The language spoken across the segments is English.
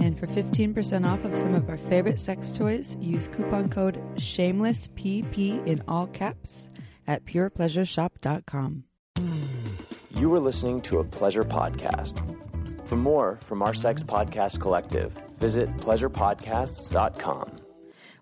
And for 15% off of some of our favorite sex toys, use coupon code SHAMELESSPP in all caps at purepleasureshop.com. You are listening to a pleasure podcast. For more from our sex podcast collective, visit pleasurepodcasts.com.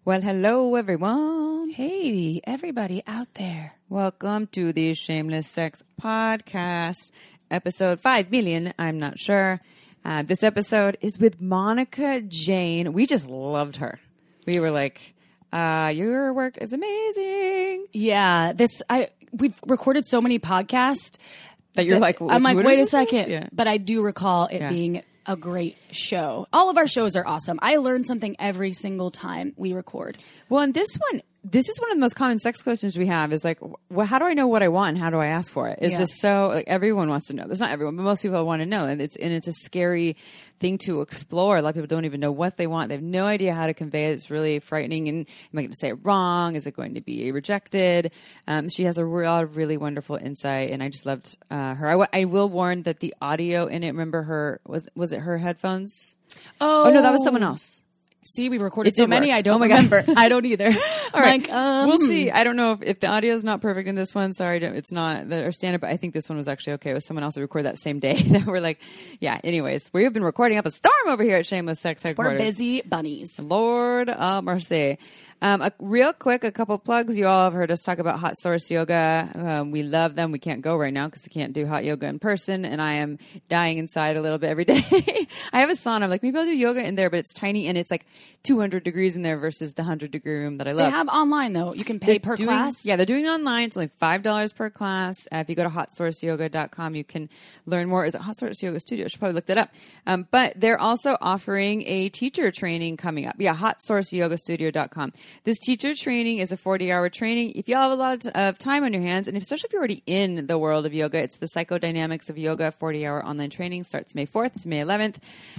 Well, hello, everyone. Hey, everybody out there. Welcome to the Shameless Sex Podcast, episode 5 million. I'm not sure. Uh, this episode is with Monica Jayne. We just loved her. We were like, uh, your work is amazing. Yeah, this I we've recorded so many podcasts That you're like, I'm like, wait a second. Yeah. But I do recall it Yeah. being a great show. All of our shows are awesome. I learn something every single time we record. Well, and this one, this is one of the most common sex questions we have is like, well, how do I know what I want and how do I ask for it? It's Yeah. just so like everyone wants to know. There's not everyone, but most people want to know, and it's and it's a scary thing to explore. A lot of people don't even know what they want. They have no idea how to convey it. It's really frightening. And am I going to say it wrong? Is it going to be rejected? Um, she has a of really wonderful insight, and I just loved uh, her. I, w- I will warn that the audio in it. Remember her was was it her headphones? Oh, Oh no, that was someone else. See, we recorded It so many. work. I don't Oh remember. I don't either. All right, Like, um, we'll see. I don't know if, if the audio is not perfect in this one. Sorry, it's not the our standard, but I think this one was actually okay. It was someone else that recorded that same day. that we're like, yeah. Anyways, we have been recording up a storm over here at Shameless Sex Headquarters. We're busy bunnies. Lord of mercy. Um, a, real quick, a couple plugs. You all have heard us talk about Hot Source Yoga. Um, we love them. We can't go right now because we can't do hot yoga in person, and I am dying inside a little bit every day. I have a sauna. I'm like, maybe I'll do yoga in there, but it's tiny and it's like 200 degrees in there versus the 100 degree room that I love. They have online though. You can pay per doing- class. Yeah, they're doing it online. It's only five dollars per class. Uh, if you go to hotsourceyoga.com, you can learn more. Is it Hot Source Yoga Studio? I should probably look that up. Um, but they're also offering a teacher training coming up. Yeah, hotsourceyogastudio.com. This teacher training is a 40 hour training. If y'all have a lot of time on your hands, and especially if you're already in the world of yoga, it's the psychodynamics of yoga 40 hour online training starts May 4th to May 11th.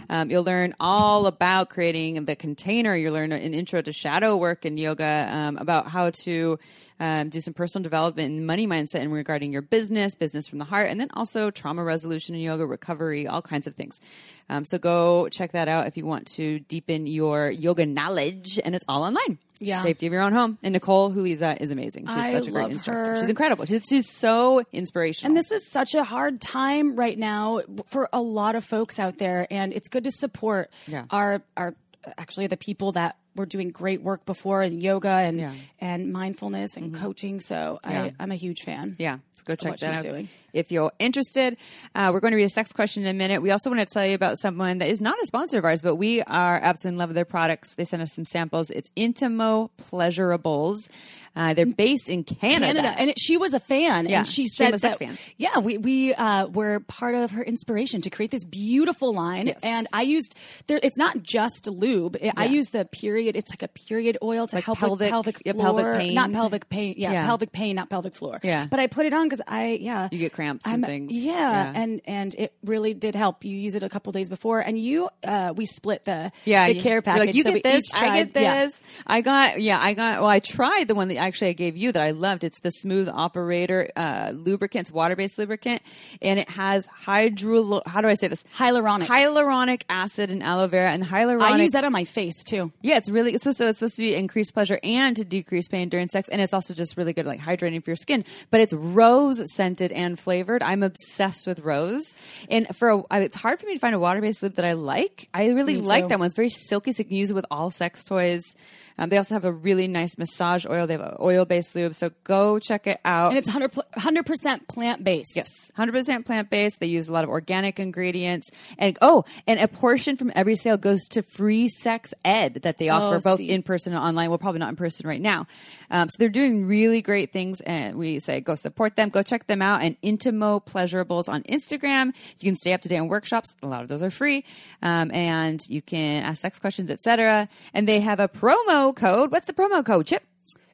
Um, you'll learn all about creating the container. You'll learn an intro to shadow work and yoga, um, about how to um, do some personal development and money mindset and regarding your business, business from the heart, and then also trauma resolution and yoga, recovery, all kinds of things. Um, so go check that out if you want to deepen your yoga knowledge, and it's all online. Yeah. Safety of your own home. And Nicole Huliza is amazing. She's I such a great instructor. her. She's incredible. She's, she's so inspirational. And this is such a hard time right now for a lot of folks out there, and it's good to support Yeah. our our actually the people that were doing great work before in yoga and Yeah. and mindfulness and mm-hmm. coaching. So Yeah. I, I'm a huge fan. Yeah, so go check that out doing. if you're interested. Uh, we're going to read a sex question in a minute. We also want to tell you about someone that is not a sponsor of ours, but we are absolutely in love with their products. They sent us some samples. It's Intimo Pleasurables. Uh, they're based in Canada. Canada, and it, she was a fan, Yeah, and she said that sex fan. yeah, we we uh, were part of her inspiration to create this beautiful line. Yes. And I used there. It's not just lube. It- I Yeah. use the period. It's like a period oil to Like help pelvic- with pelvic yeah, pelvic pain. not pelvic pain. Yeah, Yeah. pelvic pain, not pelvic floor. Yeah. but I put it on because I yeah You get cramps and I'm- things. Yeah, Yeah. and and it really did help. You use it a couple days before, and you uh, we split the yeah, the you- care package. Like, you so get this, each I tried- get yeah. this. I got, yeah, I got. Well, I tried the one that actually I gave you that I loved. It's the Smooth Operator uh, lubricant, water-based lubricant, and it has hydro. How do I say this? Hyaluronic. Hyaluronic acid and aloe vera, and hyaluronic. I use that on my face too. Yeah, it's really it's supposed to it's supposed to be increased pleasure and to decrease pain during sex, and it's also just really good like hydrating for your skin. But it's rose scented and flavored. I'm obsessed with rose, and for a, it's hard for me to find a water based lip that I like. I really Me like too. that one. It's very silky, so you can use it with all sex toys. Um, they also have a really nice massage oil. They have an oil based lube, so go check it out. And it's 100 percent plant based. Yes, hundred percent plant based. They use a lot of organic ingredients, and oh, and a portion from every sale goes to free sex ed that they offer Oh, both see. in person and online. Well, probably not in person right now. Um, so they're doing really great things, and we say go support them, go check them out. And Intimo Pleasurables on Instagram. You can stay up to date on workshops. A lot of those are free, um, and you can ask sex questions, etc. And they have a promo code. What's the promo code, Chip?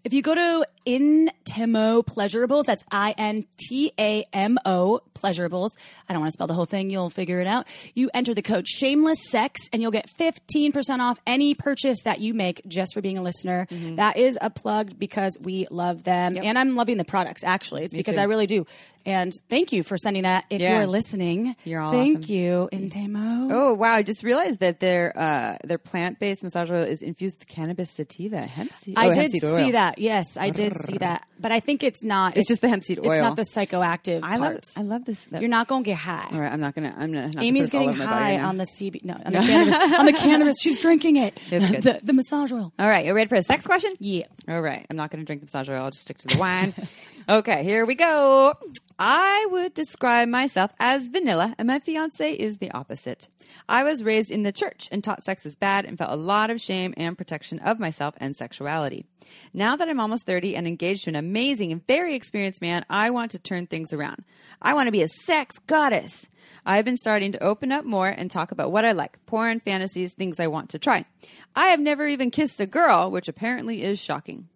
If you go to Intimo Pleasurables, that's I N T A M O Pleasurables. I don't want to spell the whole thing. You'll figure it out. You enter the code Shameless Sex, and you'll get 15% off any purchase that you make just for being a listener. Mm-hmm. That is a plug because we love them, and I'm loving the products. Actually, it's because too. I really do. And thank you for sending that. If Yeah. you're listening, You're all thank awesome. you, Intimo. Oh wow! I just realized that their uh, their plant based massage oil is infused with cannabis sativa, hemp seed. I oh, did seed oil. see that. Yes, I did see that. But I think it's not. It's just the hemp seed oil. It's not the psychoactive I love parts. I love this. that- You're not going to get high. All right, I'm not gonna. I'm not. not Amy's getting high right on the CB. No, on the cannabis. on the cannabis. She's drinking it. It's. The, the massage oil. All right, you ready for a sex question? Yeah. All right, I'm not going to drink the massage oil. I'll just stick to the wine. okay, here we go. I would describe myself as vanilla, and my fiance is the opposite. I was raised in the church and taught sex is bad and felt a lot of shame and protection of myself and sexuality. Now that I'm almost 30 and engaged to an amazing and very experienced man, I want to turn things around. I want to be a sex goddess. I've been starting to open up more and talk about what I like porn, fantasies, things I want to try. I have never even kissed a girl, which apparently is shocking.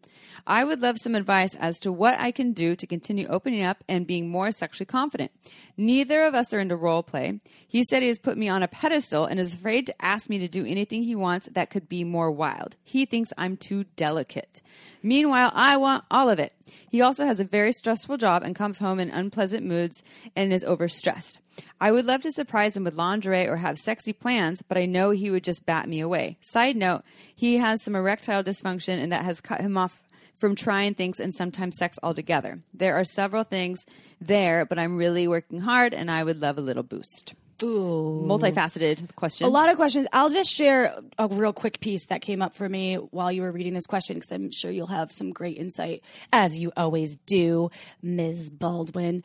I would love some advice as to what I can do to continue opening up and being more sexually confident. Neither of us are into role play. He said he has put me on a pedestal and is afraid to ask me to do anything he wants that could be more wild. He thinks I'm too delicate. Meanwhile, I want all of it. He also has a very stressful job and comes home in unpleasant moods and is overstressed. I would love to surprise him with lingerie or have sexy plans, but I know he would just bat me away. Side note, he has some erectile dysfunction and that has cut him off from trying things and sometimes sex altogether. There are several things there, but I'm really working hard and I would love a little boost. Ooh. Multifaceted question. A lot of questions. I'll just share a real quick piece that came up for me while you were reading this question because I'm sure you'll have some great insight, as you always do, Ms. Baldwin.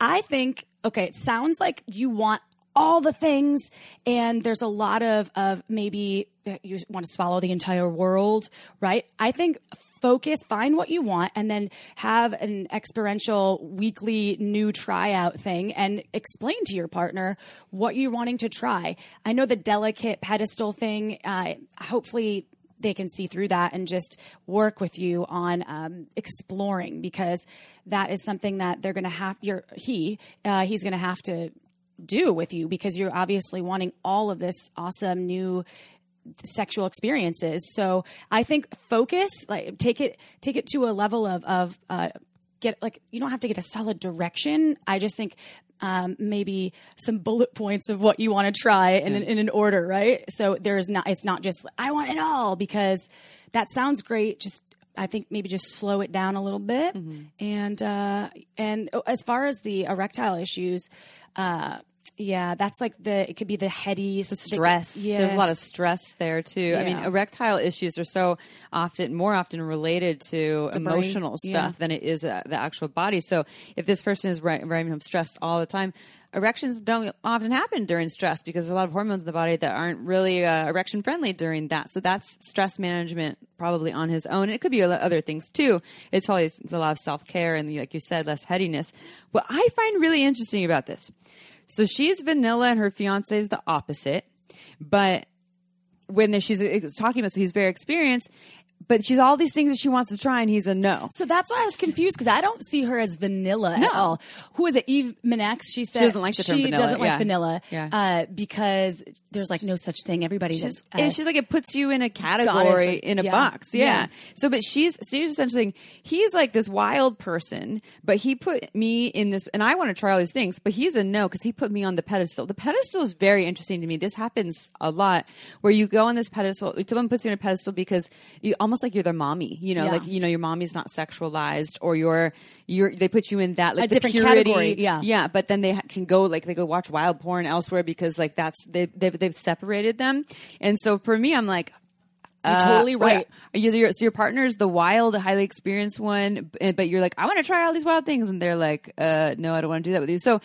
I think, okay, it sounds like you want all the things, and there's a lot of, of maybe you want to swallow the entire world, right? I think focus, find what you want, and then have an experiential weekly new tryout thing and explain to your partner what you're wanting to try. I know the delicate pedestal thing, uh, hopefully they can see through that and just work with you on um, exploring because that is something that they're going to have your he uh, he's going to have to do with you because you're obviously wanting all of this awesome new sexual experiences. So I think focus, like take it, take it to a level of, of, uh, get like, you don't have to get a solid direction. I just think, um, maybe some bullet points of what you want to try in, in an order, right? So there's not, it's not just, I want it all because that sounds great. Just, I think maybe just slow it down a little bit. And, uh, and as far as the erectile issues, uh, yeah, that's like the, it could be the heady stress. There's a lot of stress there too. I mean, erectile issues are so often, more often related to emotional Yeah. stuff than it is uh, the actual body. So if this person is running home stressed all the time, erections don't often happen during stress because there's a lot of hormones in the body that aren't really uh, erection friendly during that. So that's stress management probably on his own. And it could be other things too. It's probably a lot of self care and, like you said, less headiness. What I find really interesting about this. So she's vanilla and her fiance is the opposite. But when she's uh, talking about, so he's very experienced, but she's all these things that she wants to try, and he's a no. So that's why I was confused because I don't see her as vanilla No. at all. Who is it? Eve Manex. She said she doesn't like the term she vanilla, doesn't like yeah. vanilla Yeah. uh, because there's like no such thing. Everybody She's, just uh, and she's like it puts you in a category or- in a yeah. box yeah. So but she's she's essentially saying he's like this wild person but he put me in this and i want to try all these things but he's a no because he put me on the pedestal the pedestal is very interesting to me this happens a lot where you go on this pedestal someone puts you on a pedestal because you almost like you're their mommy you know Yeah. like you know your mommy's not sexualized or you're you're they put you in that like A the different purity category, yeah. yeah but then they can go like they go watch wild porn elsewhere because like that's they they've, they've separated them and so for me i'm like You're totally wait, right. you- your- so your partner is the wild, highly experienced one, but you're like, I want to try all these wild things, and they're like, uh, No, I don't want to do that with you. So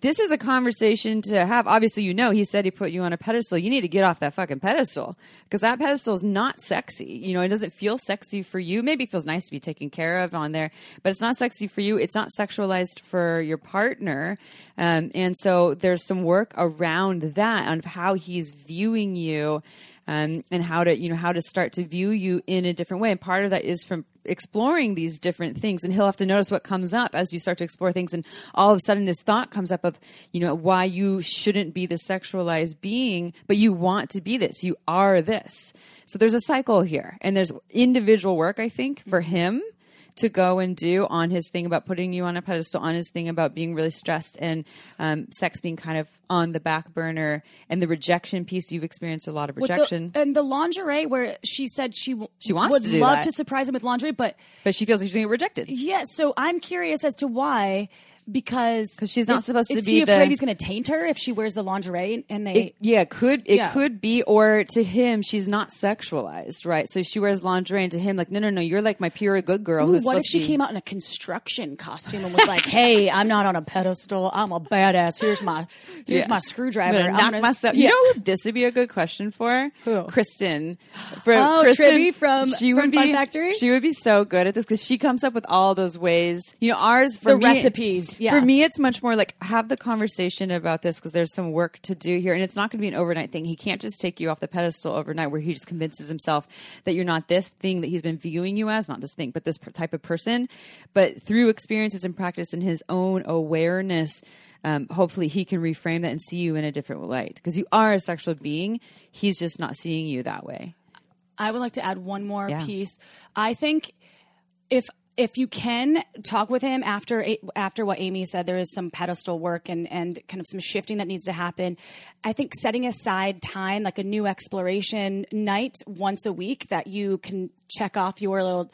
this is a conversation to have. Obviously, you know, he said he put you on a pedestal. You need to get off that fucking pedestal because that pedestal is not sexy. You know, it doesn't feel sexy for you. Maybe it feels nice to be taken care of on there, but it's not sexy for you. It's not sexualized for your partner. Um, and so there's some work around that on how he's viewing you um, and how to you know how to start to view you in a different way. And part of that is from exploring these different things. And he'll have to notice what comes up as you start to explore things. And all of a sudden this thought comes up of you know why you shouldn't be the sexualized being but you want to be this. You are this. So there's a cycle here. And there's individual work i think for him to go and do on his thing about putting you on a pedestal, on his thing about being really stressed and um, sex being kind of on the back burner, and the rejection piece. You've experienced a lot of With the- rejection, and the lingerie where she said she w- She wants would to love that. to surprise him with lingerie, but but she feels like she's going to get rejected. yes. So I'm curious as to why. Because 'Cause she's not supposed to is be he afraid the- he's going to taint her if she wears the lingerie and they It, yeah, could it Yeah. could be, or to him, she's not sexualized, right? So she wears lingerie, and to him, like, no, no, no, you're like my pure good girl. Ooh, who's what if she be- came out in a construction costume and was like, "Hey, I'm not on a pedestal. I'm a badass. Here's my here's Yeah. my screwdriver. I'm knock gonna- myself. Yeah. You know who this would be a good question for? Who? Kristen. For Oh, Kristen, Tribby from- she from would Fun be, Factory? She would be so good at this because she comes up with all those ways. You know, ours for The me, recipes, yeah. For me, it's much more like have the conversation about this because there's some work to do here, and it's not going to be an overnight thing. He can't just take you off the pedestal overnight where he just convinces himself that you're not this thing that he's been viewing you as, not this thing, but this type of person. But through experiences and practice and his own awareness um, hopefully he can reframe that and see you in a different light because you are a sexual being he's just not seeing you that way I would like to add one more Yeah. piece. I think if if you can talk with him after after what Amy said, there is some pedestal work and and kind of some shifting that needs to happen. I think setting aside time, like a new exploration night once a week, that you can check off your little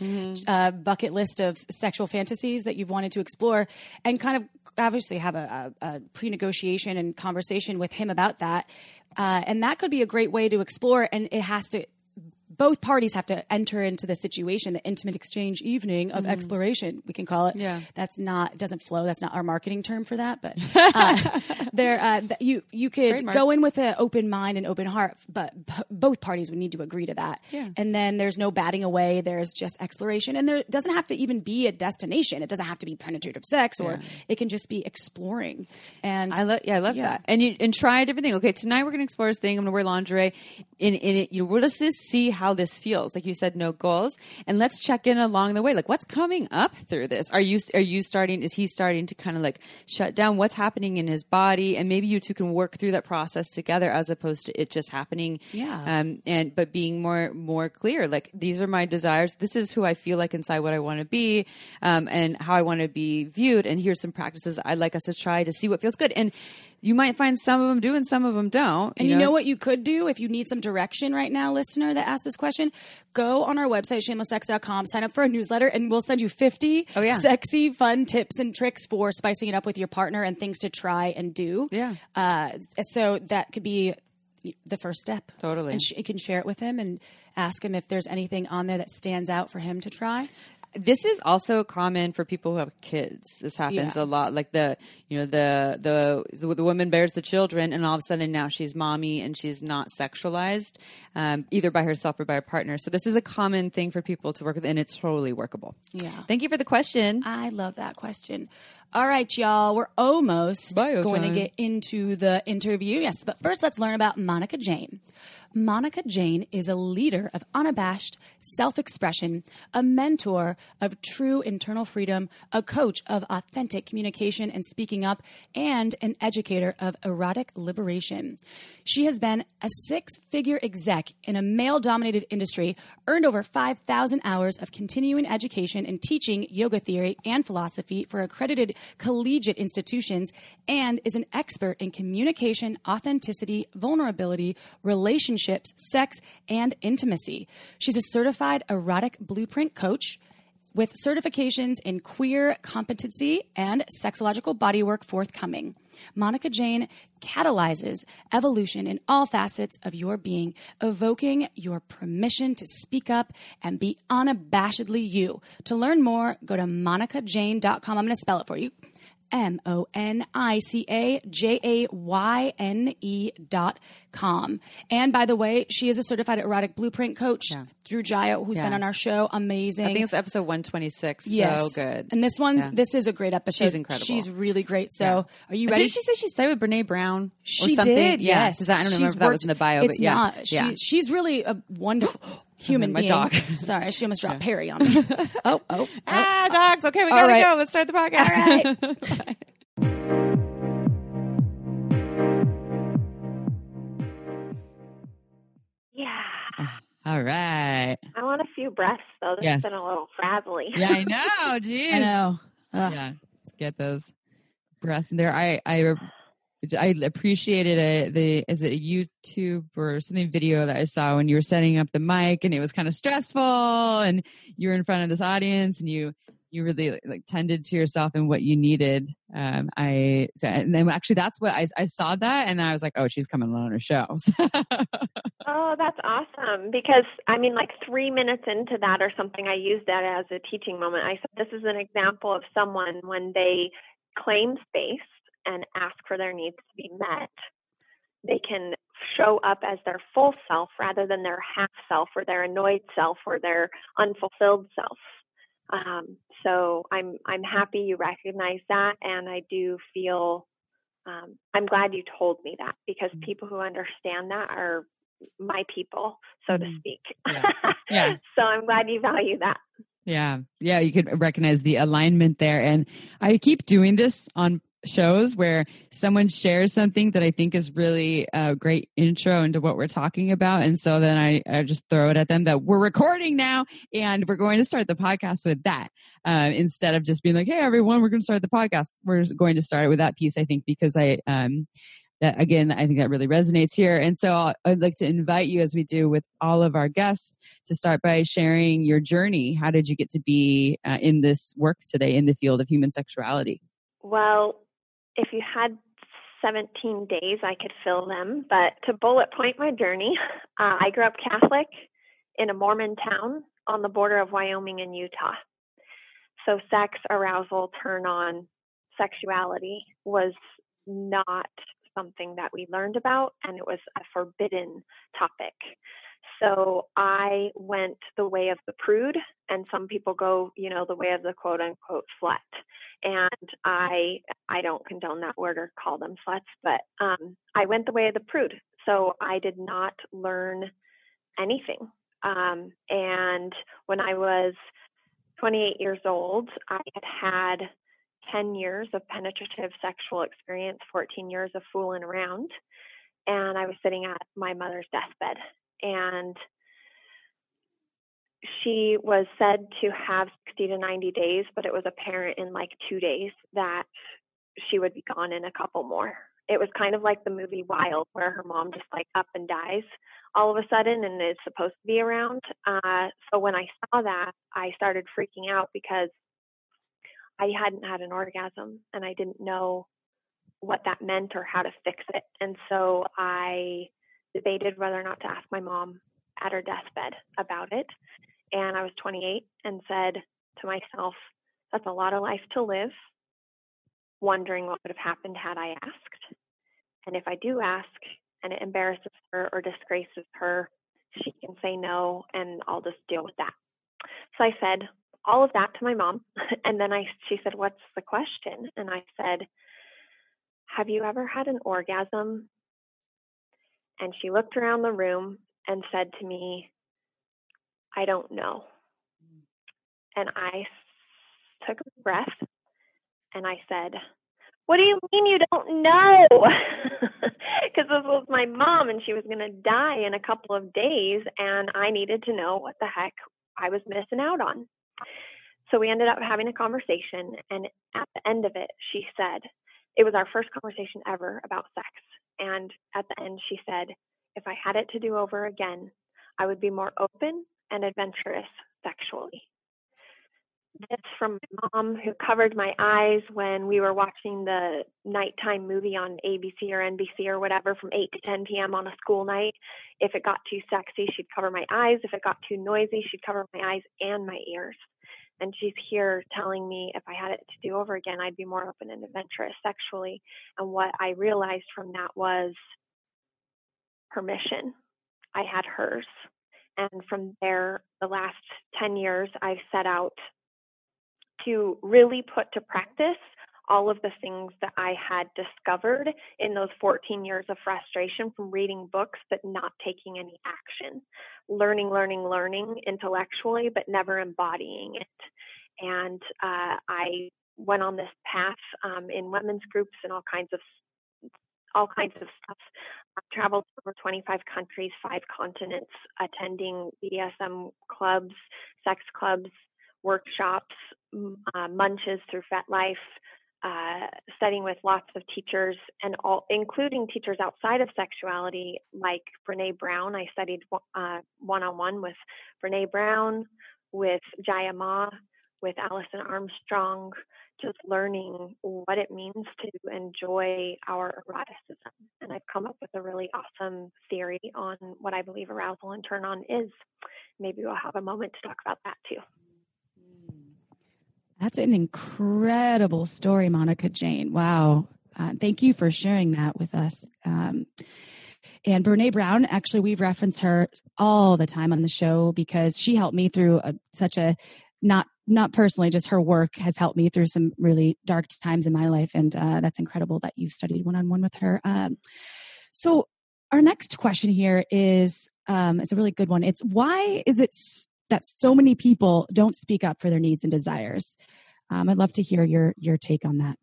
uh, bucket list of sexual fantasies that you've wanted to explore, and kind of obviously have a, a, a pre-negotiation and conversation with him about that. Uh, and that could be a great way to explore, and it has to both parties have to enter into the situation, the intimate exchange evening of exploration, we can call it. Yeah. That's not, it doesn't flow. That's not our marketing term for that, but uh, there, uh, th- you, you could Trademark. go in with an open mind and open heart, but b- both parties would need to agree to that. Yeah. And then there's no batting away. There's just exploration and there doesn't have to even be a destination. It doesn't have to be penetrative sex or it can just be exploring. And I love, yeah, I love Yeah. that. And you and try a different thing. Okay, tonight we're gonna explore this thing. I'm gonna wear lingerie. In in it, you know, let's just see how this feels. Like you said, no goals, and let's check in along the way. Like what's coming up through this? Are you are you starting? Is he starting to kind of like shut down? What's happening in his body? And maybe you two can work through that process together, as opposed to it just happening. Yeah. Um. And but being more more clear. Like these are my desires. This is who I feel like inside. What I want to be. Um. And how I want to be viewed. And here's some practices I'd like us to try to see what feels good. And you might find some of them do and some of them don't. And you know what you could do if you need some direction right now, listener that asked this question? Go on our website, shamelesssex.com, sign up for our newsletter, and we'll send you 50 Oh, yeah. sexy, fun tips and tricks for spicing it up with your partner and things to try and do. Yeah. Uh, so that could be the first step. Totally. And sh- you can share it with him and ask him if there's anything on there that stands out for him to try. This is also common for people who have kids. This happens Yeah. a lot. Like the, you know, the, the the the woman bears the children, and all of a sudden now she's mommy and she's not sexualized, um, either by herself or by a partner. So this is a common thing for people to work with, and it's totally workable. Yeah. Thank you for the question. I love that question. All right, y'all, we're almost Bio going time. to get into the interview. Yes, but first let's learn about Monica Jayne. Monica Jayne is a leader of unabashed self expression, a mentor of true internal freedom, a coach of authentic communication and speaking up, and an educator of erotic liberation. She has been a six figure exec in a male dominated industry, earned over 5,000 hours of continuing education and teaching yoga theory and philosophy for accredited collegiate institutions, and is an expert in communication, authenticity, vulnerability, relationships, sex, and intimacy. She's a certified erotic blueprint coach with certifications in queer competency and sexological bodywork forthcoming. Monica Jayne catalyzes evolution in all facets of your being, evoking your permission to speak up and be unabashedly you. To learn more, go to monicajayne.com. I'm going to spell it for you. M O N I C A J A Y N E dot com. And by the way, she is a certified erotic blueprint coach Drew Jaiya, who's Yeah. been on our show. Amazing. I think it's episode 126. yes. So good. And this one's Yeah. this is a great episode. She's incredible. She's really great. So Yeah. are you ready? Did she say she studied with Brene Brown? or She something? did. Yeah. Yes, I don't She's remember if that was in the bio, but yeah. not. She, yeah. She's really a wonderful human My being. dog. Sorry, she almost dropped Perry on me. oh, oh, oh. Ah, dogs. Okay, we gotta right. go. Let's start the podcast. All right. Yeah. All right. I want a few breaths though. This Yes. has been a little frazzly. Yeah, I know. Jeez. I know. Ugh. Yeah, let's get those breaths in there. I I I appreciated it. The is it a YouTube or something video that I saw when you were setting up the mic and it was kind of stressful and you were in front of this audience and you you really like tended to yourself and what you needed. Um, I and then actually that's what I I saw that and I was like, oh, she's coming on her show. Oh, that's awesome. Because I mean, like three minutes into that or something, I used that as a teaching moment. I said, this is an example of someone when they claim space and ask for their needs to be met, they can show up as their full self rather than their half self or their annoyed self or their unfulfilled self. Um, so I'm I'm happy you recognize that, and I do feel um, I'm glad you told me that because people who understand that are my people, so to Mhm. speak. Yeah. Yeah. so I'm glad you value that. Yeah. Yeah. You could recognize the alignment there. And I keep doing this on shows where someone shares something that I think is really a great intro into what we're talking about. And so then I, I just throw it at them that we're recording now and we're going to start the podcast with that. Uh, instead of just being like, Hey, everyone, we're going to start the podcast. We're going to start with that piece, I think, because I, um, that again, I think that really resonates here. And so I'll- I'd like to invite you, as we do with all of our guests, to start by sharing your journey. How did you get to be uh, in this work today in the field of human sexuality? Well, if you had 17 days, I could fill them. But to bullet point my journey, uh, I grew up Catholic in a Mormon town on the border of Wyoming and Utah. So, sex, arousal, turn on, sexuality was not something that we learned about, and it was a forbidden topic. So I went the way of the prude, and some people go, you know, the way of the quote unquote slut. And I, I don't condone that word or call them sluts, but um, I went the way of the prude. So I did not learn anything. Um, and when I was 28 years old, I had had 10 years of penetrative sexual experience, 14 years of fooling around, and I was sitting at my mother's deathbed and she was said to have 60 to 90 days, but it was apparent in like two days that she would be gone in a couple more. It was kind of like the movie Wild, where her mom just like up and dies all of a sudden and is supposed to be around. Uh, so when I saw that, I started freaking out because I hadn't had an orgasm and I didn't know what that meant or how to fix it. And so I debated whether or not to ask my mom at her deathbed about it. And I was 28 and said to myself, that's a lot of life to live, wondering what would have happened had I asked. And if I do ask and it embarrasses her or disgraces her, she can say no and I'll just deal with that. So I said all of that to my mom. And then I she said, What's the question? And I said, Have you ever had an orgasm and she looked around the room and said to me, I don't know. And I took a breath and I said, What do you mean you don't know? Because this was my mom and she was going to die in a couple of days and I needed to know what the heck I was missing out on. So we ended up having a conversation. And at the end of it, she said, It was our first conversation ever about sex. And at the end, she said, If I had it to do over again, I would be more open and adventurous sexually. This from my mom, who covered my eyes when we were watching the nighttime movie on ABC or NBC or whatever from 8 to 10 p.m. on a school night. If it got too sexy, she'd cover my eyes. If it got too noisy, she'd cover my eyes and my ears. And she's here telling me if I had it to do over again, I'd be more open and adventurous sexually. And what I realized from that was permission. I had hers. And from there, the last 10 years, I've set out to really put to practice all of the things that I had discovered in those 14 years of frustration from reading books but not taking any action, learning, learning, learning intellectually but never embodying it. And uh, I went on this path um, in women's groups and all kinds of all kinds of stuff. I traveled over 25 countries, five continents, attending BDSM clubs, sex clubs, workshops, uh, munches through FetLife, uh, studying with lots of teachers and all, including teachers outside of sexuality, like Brene Brown. I studied one on one with Brene Brown, with Jaiya Ma, with Alison Armstrong, just learning what it means to enjoy our eroticism. And I've come up with a really awesome theory on what I believe arousal and turn on is. Maybe we'll have a moment to talk about that too. That's an incredible story, Monica Jayne. Wow. Uh, thank you for sharing that with us. Um, and Brene Brown, actually, we've referenced her all the time on the show because she helped me through a, such a not not personally, just her work has helped me through some really dark times in my life, and uh, that's incredible that you've studied one on one with her. Um, so, our next question here is um, it's a really good one. It's why is it that so many people don't speak up for their needs and desires. Um, I'd love to hear your your take on that.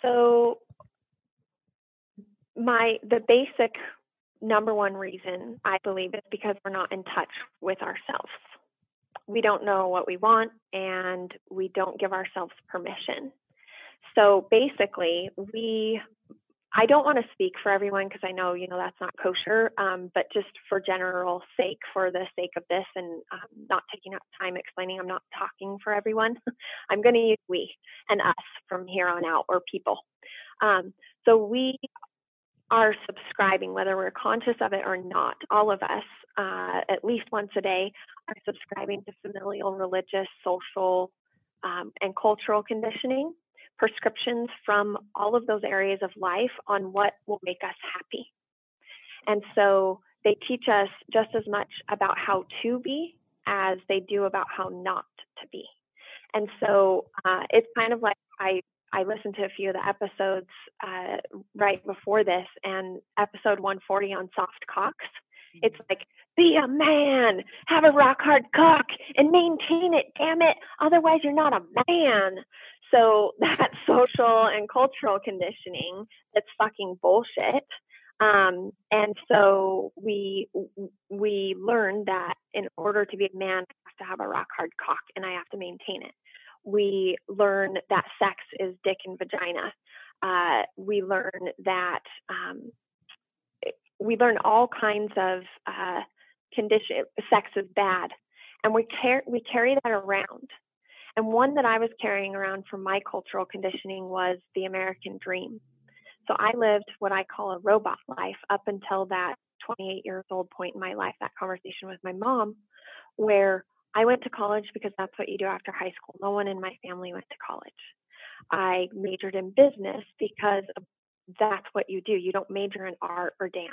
So, my the basic number one reason I believe is because we're not in touch with ourselves. We don't know what we want, and we don't give ourselves permission. So basically, we I don't want to speak for everyone because I know, you know, that's not kosher, um, but just for general sake, for the sake of this and um, not taking up time explaining, I'm not talking for everyone. I'm going to use we and us from here on out or people. Um, so we are subscribing, whether we're conscious of it or not, all of us, uh, at least once a day, are subscribing to familial, religious, social, um, and cultural conditioning prescriptions from all of those areas of life on what will make us happy. And so they teach us just as much about how to be as they do about how not to be. And so uh, it's kind of like I I listened to a few of the episodes uh, right before this, and episode 140 on soft cocks. It's like be a man, have a rock hard cock, and maintain it. Damn it! Otherwise, you're not a man. So that social and cultural conditioning that's fucking bullshit. Um, and so we we learn that in order to be a man, I have to have a rock hard cock and I have to maintain it. We learn that sex is dick and vagina. Uh, we learn that um, we learn all kinds of uh, condition. Sex is bad, and we carry we carry that around. And one that I was carrying around from my cultural conditioning was the American dream. So I lived what I call a robot life up until that 28 years old point in my life, that conversation with my mom, where I went to college because that's what you do after high school. No one in my family went to college. I majored in business because that's what you do. You don't major in art or dance.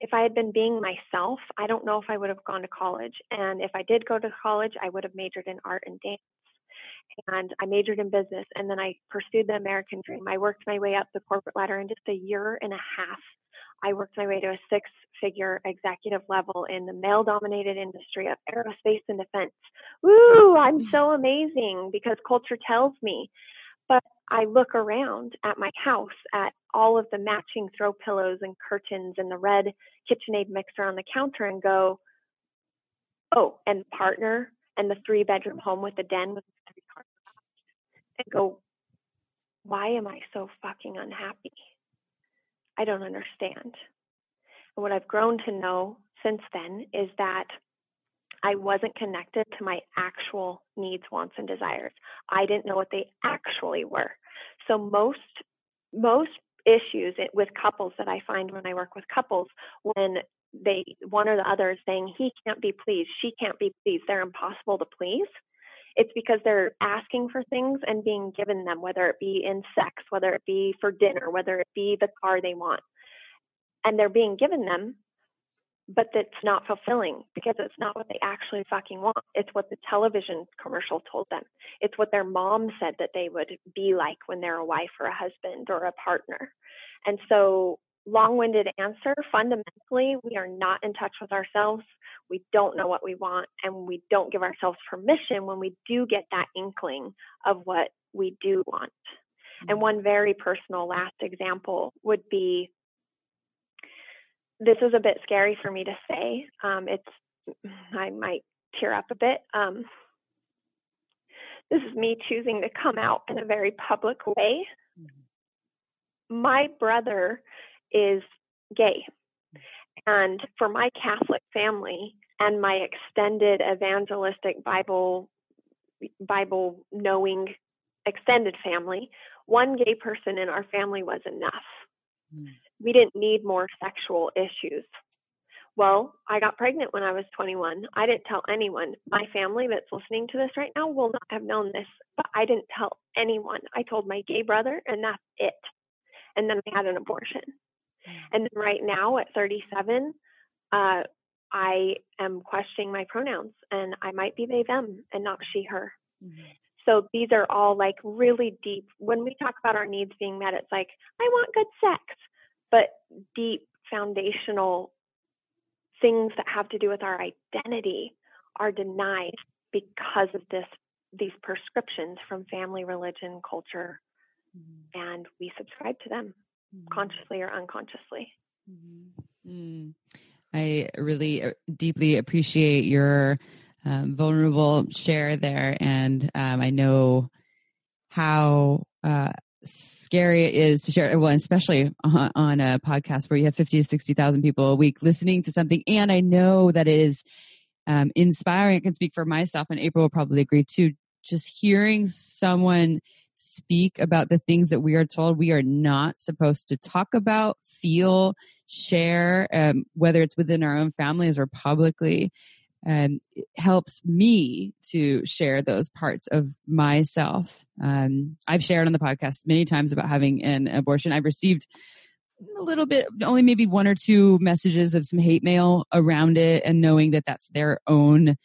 If I had been being myself, I don't know if I would have gone to college. And if I did go to college, I would have majored in art and dance and I majored in business and then I pursued the American dream. I worked my way up the corporate ladder in just a year and a half. I worked my way to a six figure executive level in the male dominated industry of aerospace and defense. Woo, I'm mm. so amazing because culture tells me. But I look around at my house at all of the matching throw pillows and curtains and the red KitchenAid mixer on the counter and go, oh, and partner and the three bedroom home with the den with and go, why am I so fucking unhappy? I don't understand. And what I've grown to know since then is that I wasn't connected to my actual needs, wants, and desires. I didn't know what they actually were. So most most issues with couples that I find when I work with couples, when they one or the other is saying he can't be pleased, she can't be pleased, they're impossible to please. It's because they're asking for things and being given them, whether it be in sex, whether it be for dinner, whether it be the car they want. And they're being given them, but that's not fulfilling because it's not what they actually fucking want. It's what the television commercial told them. It's what their mom said that they would be like when they're a wife or a husband or a partner. And so long-winded answer. Fundamentally we are not in touch with ourselves. We don't know what we want and we don't give ourselves permission when we do get that inkling of what we do want. And one very personal last example would be this is a bit scary for me to say um, it's i might tear up a bit um, this is me choosing to come out in a very public way. Mm-hmm. my brother is gay. And for my Catholic family and my extended evangelistic Bible Bible knowing extended family, one gay person in our family was enough. Mm. We didn't need more sexual issues. Well, I got pregnant when I was 21. I didn't tell anyone. My family that's listening to this right now will not have known this, but I didn't tell anyone. I told my gay brother, and that's it. And then I had an abortion. And then right now at 37, uh, I am questioning my pronouns and I might be they, them and not she, her. Mm-hmm. So these are all like really deep. When we talk about our needs being met, it's like, I want good sex, but deep foundational things that have to do with our identity are denied because of this these prescriptions from family, religion, culture, mm-hmm. and we subscribe to them mm-hmm. consciously or unconsciously. Mm-hmm. Mm. I really uh, deeply appreciate your um, vulnerable share there. And um, I know how uh, scary it is to share, well, especially on, on a podcast where you have 50 to 60,000 people a week listening to something. And I know that is um, inspiring. I can speak for myself, and April will probably agree too. Just hearing someone speak about the things that we are told we are not supposed to talk about, feel, share, um, whether it's within our own families or publicly. Um, it helps me to share those parts of myself. Um, I've shared on the podcast many times about having an abortion. I've received a little bit, only maybe one or two messages of some hate mail around it, and knowing that that's their own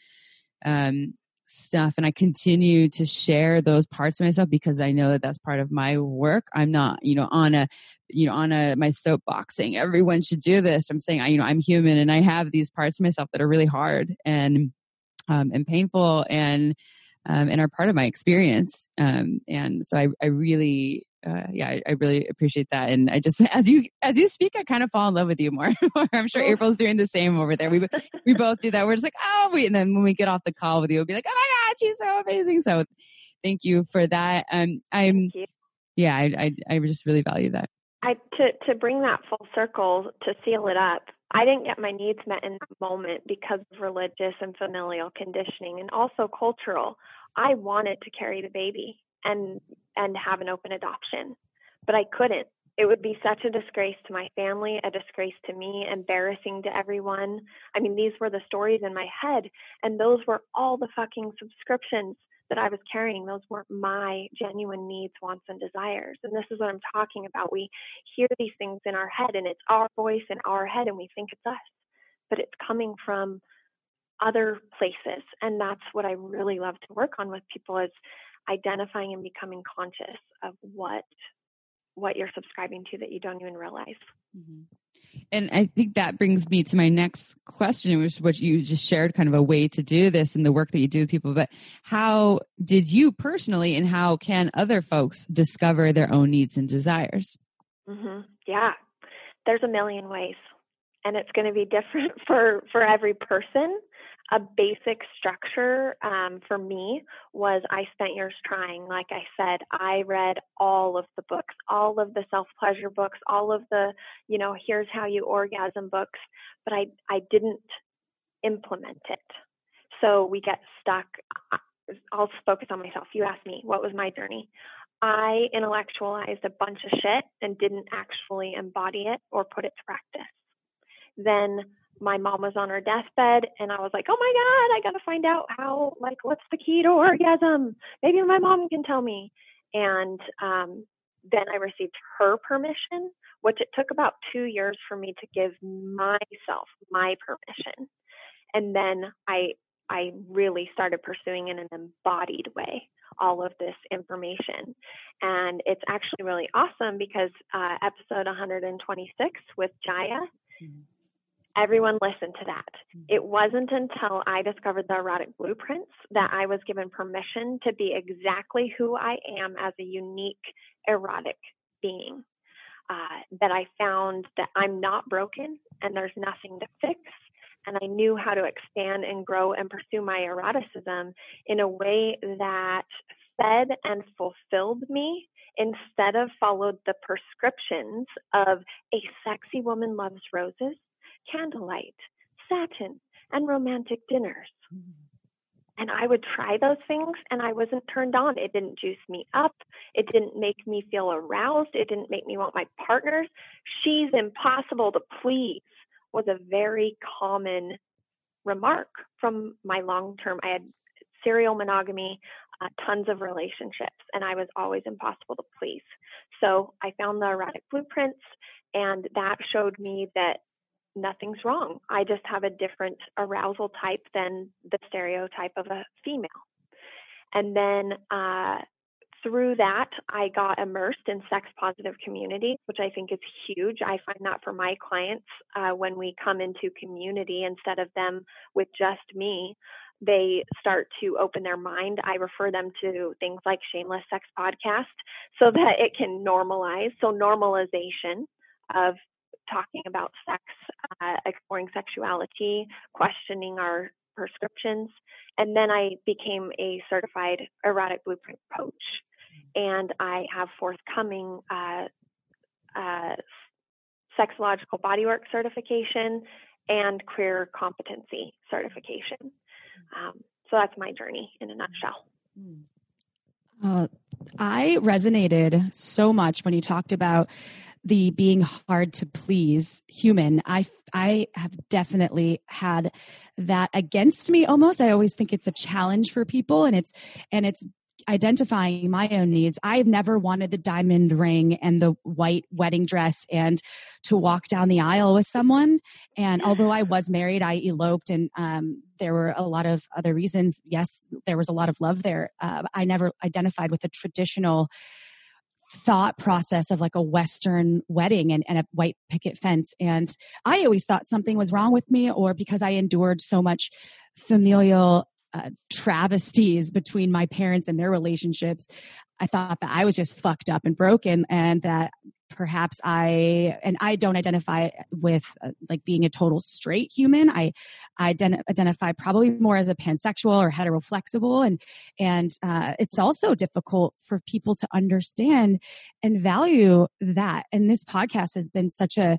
um, stuff and I continue to share those parts of myself because I know that that's part of my work. I'm not, you know, on a, you know, on a, my soapboxing. Everyone should do this. I'm saying, I, you know, I'm human and I have these parts of myself that are really hard and, um, and painful and, um, and are part of my experience. Um, and so I, I really, uh, yeah, I, I, really appreciate that. And I just, as you, as you speak, I kind of fall in love with you more. I'm sure oh. April's doing the same over there. We, we both do that. We're just like, oh, we, and then when we get off the call with you, we'll be like, oh my God, she's so amazing. So thank you for that. Um, I'm, yeah, I, I, I just really value that. I, to, to bring that full circle, to seal it up, I didn't get my needs met in that moment because of religious and familial conditioning and also cultural. I wanted to carry the baby and and have an open adoption. But i couldn't. It would be such a disgrace to my family a disgrace to me embarrassing to everyone. I mean these were the stories in my head and those were all the fucking subscriptions that i was carrying. Those weren't my genuine needs wants and desires. And this is what i'm talking about. We hear these things in our head and it's our voice in our head and we think it's us. But it's coming from other places and that's what i really love to work on with people is identifying and becoming conscious of what what you're subscribing to that you don't even realize. Mm-hmm. And I think that brings me to my next question, which is what you just shared kind of a way to do this and the work that you do with people. But how did you personally and how can other folks discover their own needs and desires? Mm-hmm. Yeah, there's a million ways. And it's going to be different for, for every person a basic structure um, for me was I spent years trying. Like I said, I read all of the books, all of the self pleasure books, all of the, you know, here's how you orgasm books, but I, I didn't implement it. So we get stuck. I'll focus on myself. You asked me, what was my journey? I intellectualized a bunch of shit and didn't actually embody it or put it to practice. Then my mom was on her deathbed and I was like, oh my God, I got to find out how, like, what's the key to orgasm? Maybe my mom can tell me. And um, then I received her permission, which it took about two years for me to give myself my permission. And then I, I really started pursuing in an embodied way all of this information. And it's actually really awesome because uh, episode 126 with Jaiya, mm-hmm everyone listened to that. Mm-hmm. It wasn't until I discovered the erotic blueprints that I was given permission to be exactly who I am as a unique erotic being. Uh, that I found that I'm not broken and there's nothing to fix. And I knew how to expand and grow and pursue my eroticism in a way that fed and fulfilled me instead of followed the prescriptions of a sexy woman loves roses candlelight, satin, and romantic dinners. And I would try those things and I wasn't turned on. It didn't juice me up. It didn't make me feel aroused. It didn't make me want my partners. She's impossible to please was a very common remark from my long term. I had serial monogamy, uh, tons of relationships, and I was always impossible to please. So I found the erotic blueprints, and that showed me that nothing's wrong. I just have a different arousal type than the stereotype of a female. And then uh, through that, I got immersed in sex positive community, which I think is huge. I find that for my clients, uh, when we come into community instead of them with just me, they start to open their mind. I refer them to things like Shameless Sex Podcast so that it can normalize. So, normalization of talking about sex, uh, exploring sexuality, questioning our prescriptions. And then I became a certified erotic blueprint coach. And I have forthcoming uh, uh, sexological bodywork certification and queer competency certification. Um, so that's my journey in a nutshell. Uh, I resonated so much when you talked about the being hard to please human i i have definitely had that against me almost i always think it's a challenge for people and it's and it's identifying my own needs. I've never wanted the diamond ring and the white wedding dress and to walk down the aisle with someone. And although I was married, I eloped and um, there were a lot of other reasons. Yes, there was a lot of love there. Uh, I never identified with the traditional thought process of like a Western wedding and, and, a white picket fence. And I always thought something was wrong with me, or because I endured so much familial uh, travesties between my parents and their relationships, I thought that I was just fucked up and broken, and that perhaps I and I don't identify with uh, like being a total straight human. I, I ident- identify probably more as a pansexual or heteroflexible, and and uh, it's also difficult for people to understand and value that. And this podcast has been such a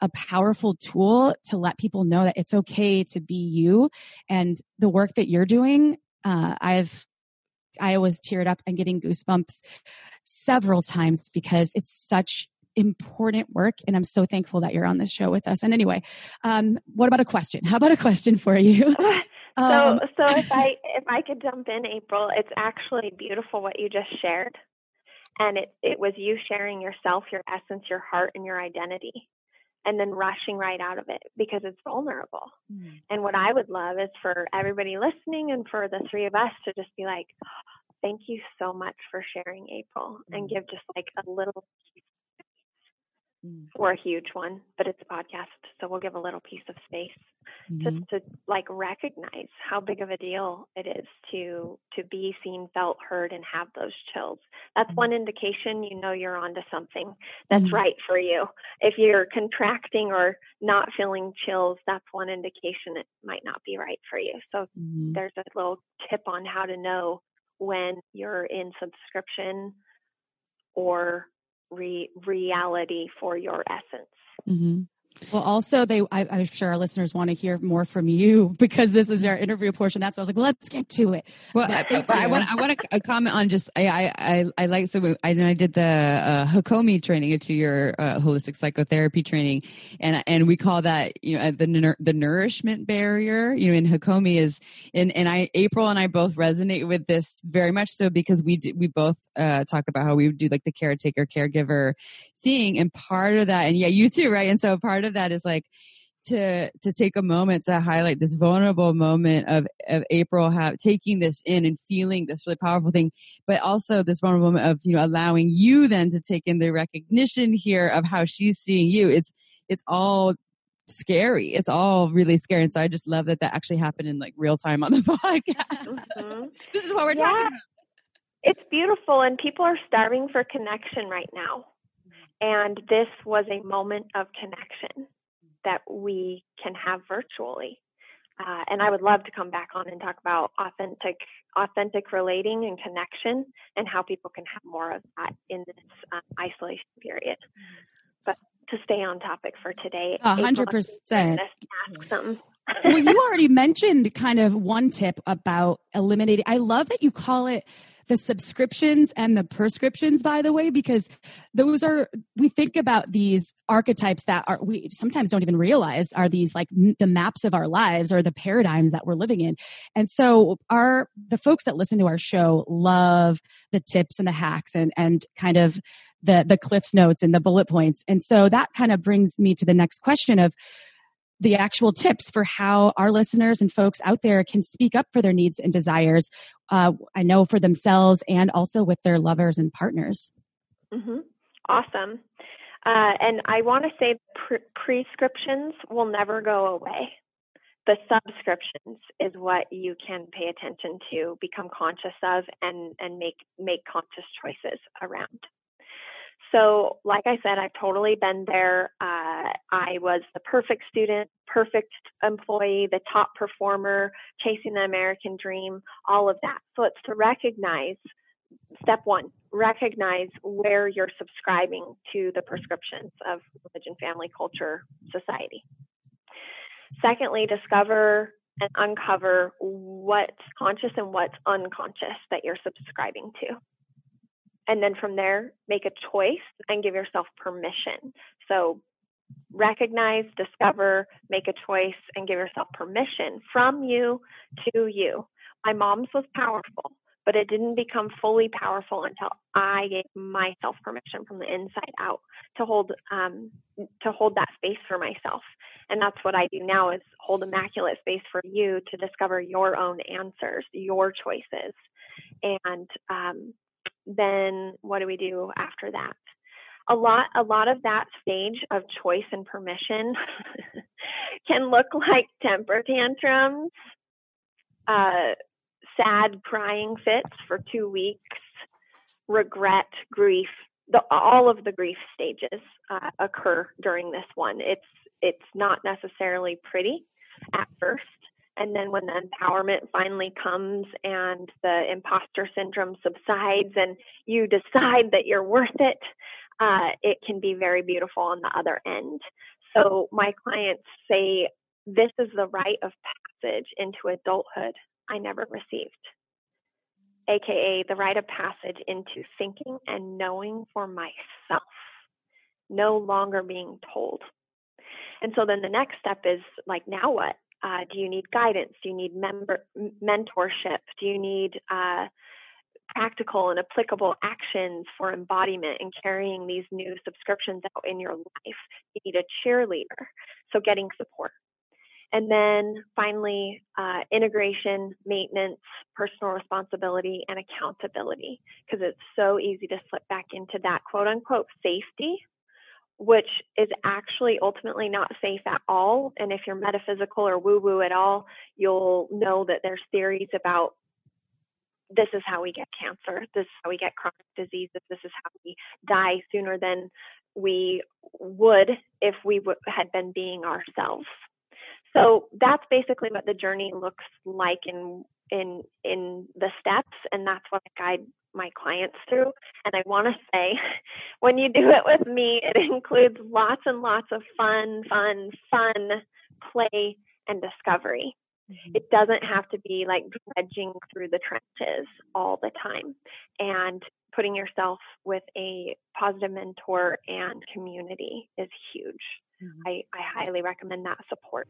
a powerful tool to let people know that it's okay to be you and the work that you're doing. Uh, I've I was teared up and getting goosebumps several times because it's such important work and i'm so thankful that you're on this show with us. And anyway um, what about a question? How about a question for you? So um, so if i if i could jump in april it's actually beautiful what you just shared. And it it was you sharing yourself your essence your heart and your identity and then rushing right out of it because it's vulnerable. Mm-hmm. And what I would love is for everybody listening and for the three of us to just be like, thank you so much for sharing, April, and give just like a little mm. or a huge one, but it's a podcast, so we'll give a little piece of space mm-hmm. just to like recognize how big of a deal it is to to be seen, felt, heard, and have those chills. That's mm-hmm. one indication you know you're onto something that's mm-hmm. right for you. If you're contracting or not feeling chills, that's one indication it might not be right for you. So mm-hmm. there's a little tip on how to know when you're in subscription or re- reality for your essence. Mm-hmm. Well, also, they I, am sure our listeners want to hear more from you because this is our interview portion. That's why I was like, let's get to it. Well, I, I, want I want to comment on just I I I like so I I did the uh, Hakomi training, a two year uh, holistic psychotherapy training, and and we call that you know the the nourishment barrier. You know, in Hakomi is and and I April and I both resonate with this very much so because we do, we both uh, talk about how we would do like the caretaker caregiver thing and part of that and yeah you too right and so part of that is like to to take a moment to highlight this vulnerable moment of of April have taking this in and feeling this really powerful thing, but also this vulnerable moment of you know allowing you then to take in the recognition here of how she's seeing you. It's it's all scary. It's all really scary, and so I just love that that actually happened in like real time on the podcast. Mm-hmm. this is what we're yeah. talking about. It's beautiful, and people are starving for connection right now. And this was a moment of connection that we can have virtually. Uh, and I would love to come back on and talk about authentic, authentic relating and connection, and how people can have more of that in this uh, isolation period. But to stay on topic for today, a hundred percent. Well, you already mentioned kind of one tip about eliminating. I love that you call it the subscriptions and the prescriptions, by the way, because those are, we think about these archetypes that are, we sometimes don't even realize are these like the maps of our lives or the paradigms that we're living in. And so our, the folks that listen to our show love the tips and the hacks and, and kind of the, the cliffs notes and the bullet points. And so that kind of brings me to the next question of, the actual tips for how our listeners and folks out there can speak up for their needs and desires. Uh, I know for themselves and also with their lovers and partners. Mm-hmm. Awesome. Uh, and I want to say pre- prescriptions will never go away. The subscriptions is what you can pay attention to, become conscious of, and and make make conscious choices around. So, like I said, I've totally been there. Uh, I was the perfect student, perfect employee, the top performer, chasing the American dream, all of that. So, it's to recognize step one recognize where you're subscribing to the prescriptions of religion, family, culture, society. Secondly, discover and uncover what's conscious and what's unconscious that you're subscribing to and then from there make a choice and give yourself permission. So recognize discover make a choice and give yourself permission from you to you. My mom's was powerful but it didn't become fully powerful until i gave myself permission from the inside out to hold um, to hold that space for myself. And that's what i do now is hold immaculate space for you to discover your own answers your choices. And um, then what do we do after that? A lot, a lot of that stage of choice and permission can look like temper tantrums, uh, sad crying fits for two weeks, regret, grief. The, all of the grief stages uh, occur during this one. It's it's not necessarily pretty at first, and then when the empowerment finally comes and the imposter syndrome subsides and you decide that you're worth it, uh, it can be very beautiful on the other end. So my clients say, this is the rite of passage into adulthood I never received. AKA the rite of passage into thinking and knowing for myself, no longer being told. And so then the next step is like, now what? Uh, do you need guidance? Do you need member mentorship? Do you need uh, practical and applicable actions for embodiment and carrying these new subscriptions out in your life? You need a cheerleader, so getting support. And then finally, uh, integration, maintenance, personal responsibility, and accountability, because it's so easy to slip back into that quote unquote safety which is actually ultimately not safe at all. And if you're metaphysical or woo woo at all, you'll know that there's theories about this is how we get cancer, this is how we get chronic diseases, this is how we die sooner than we would if we w- had been being ourselves. so that's basically what the journey looks like in in in the steps and that's what I guide my clients through and I want to say when you do it with me it includes lots and lots of fun fun fun play and discovery mm-hmm. it doesn't have to be like dredging through the trenches all the time and putting yourself with a positive mentor and community is huge mm-hmm. I, I highly recommend that support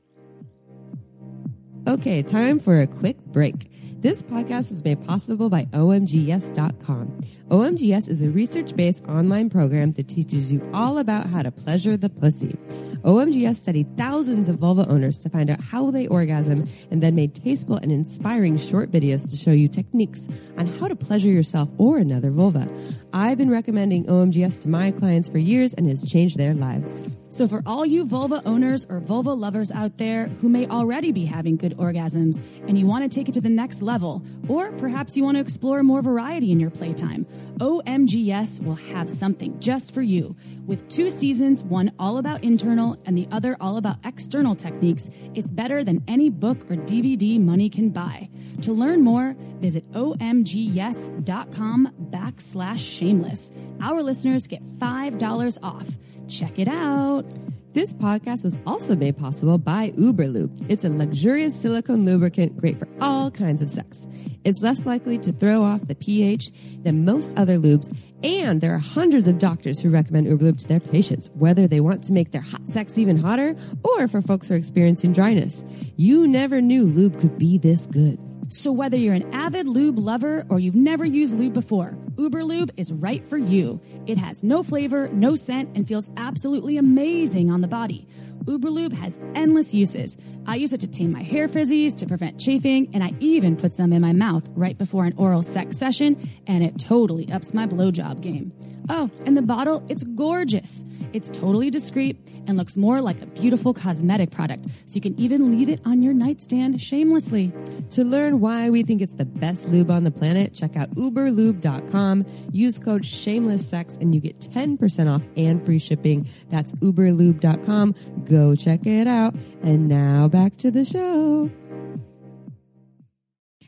Okay, time for a quick break. This podcast is made possible by OMGYes.com. OMGyes is a research based online program that teaches you all about how to pleasure the pussy. OMGyes studied thousands of vulva owners to find out how they orgasm and then made tasteful and inspiring short videos to show you techniques on how to pleasure yourself or another vulva. I've been recommending OMGyes to my clients for years and has changed their lives. So, for all you vulva owners or vulva lovers out there who may already be having good orgasms and you want to take it to the next level, or perhaps you want to explore more variety in your playtime, OMGyes will have something just for you. With two seasons, one all about internal and the other all about external techniques, it's better than any book or DVD money can buy. To learn more, visit omgyes.com backslash shameless. Our listeners get $5 off. Check it out. This podcast was also made possible by Uberlube. It's a luxurious silicone lubricant great for all kinds of sex. It's less likely to throw off the pH than most other lubes, and there are hundreds of doctors who recommend Uberlube to their patients, whether they want to make their hot sex even hotter or for folks who are experiencing dryness. You never knew lube could be this good. So whether you're an avid lube lover or you've never used lube before, Uberlube is right for you. It has no flavor, no scent, and feels absolutely amazing on the body. Uberlube has endless uses. I use it to tame my hair frizzies, to prevent chafing, and I even put some in my mouth right before an oral sex session, and it totally ups my blowjob game. Oh, and the bottle, it's gorgeous. It's totally discreet and looks more like a beautiful cosmetic product, so you can even leave it on your nightstand shamelessly. To learn why we think it's the best lube on the planet, check out uberlube.com. Use code shamelesssex and you get 10% off and free shipping. That's uberlube.com. Go check it out. And now back to the show.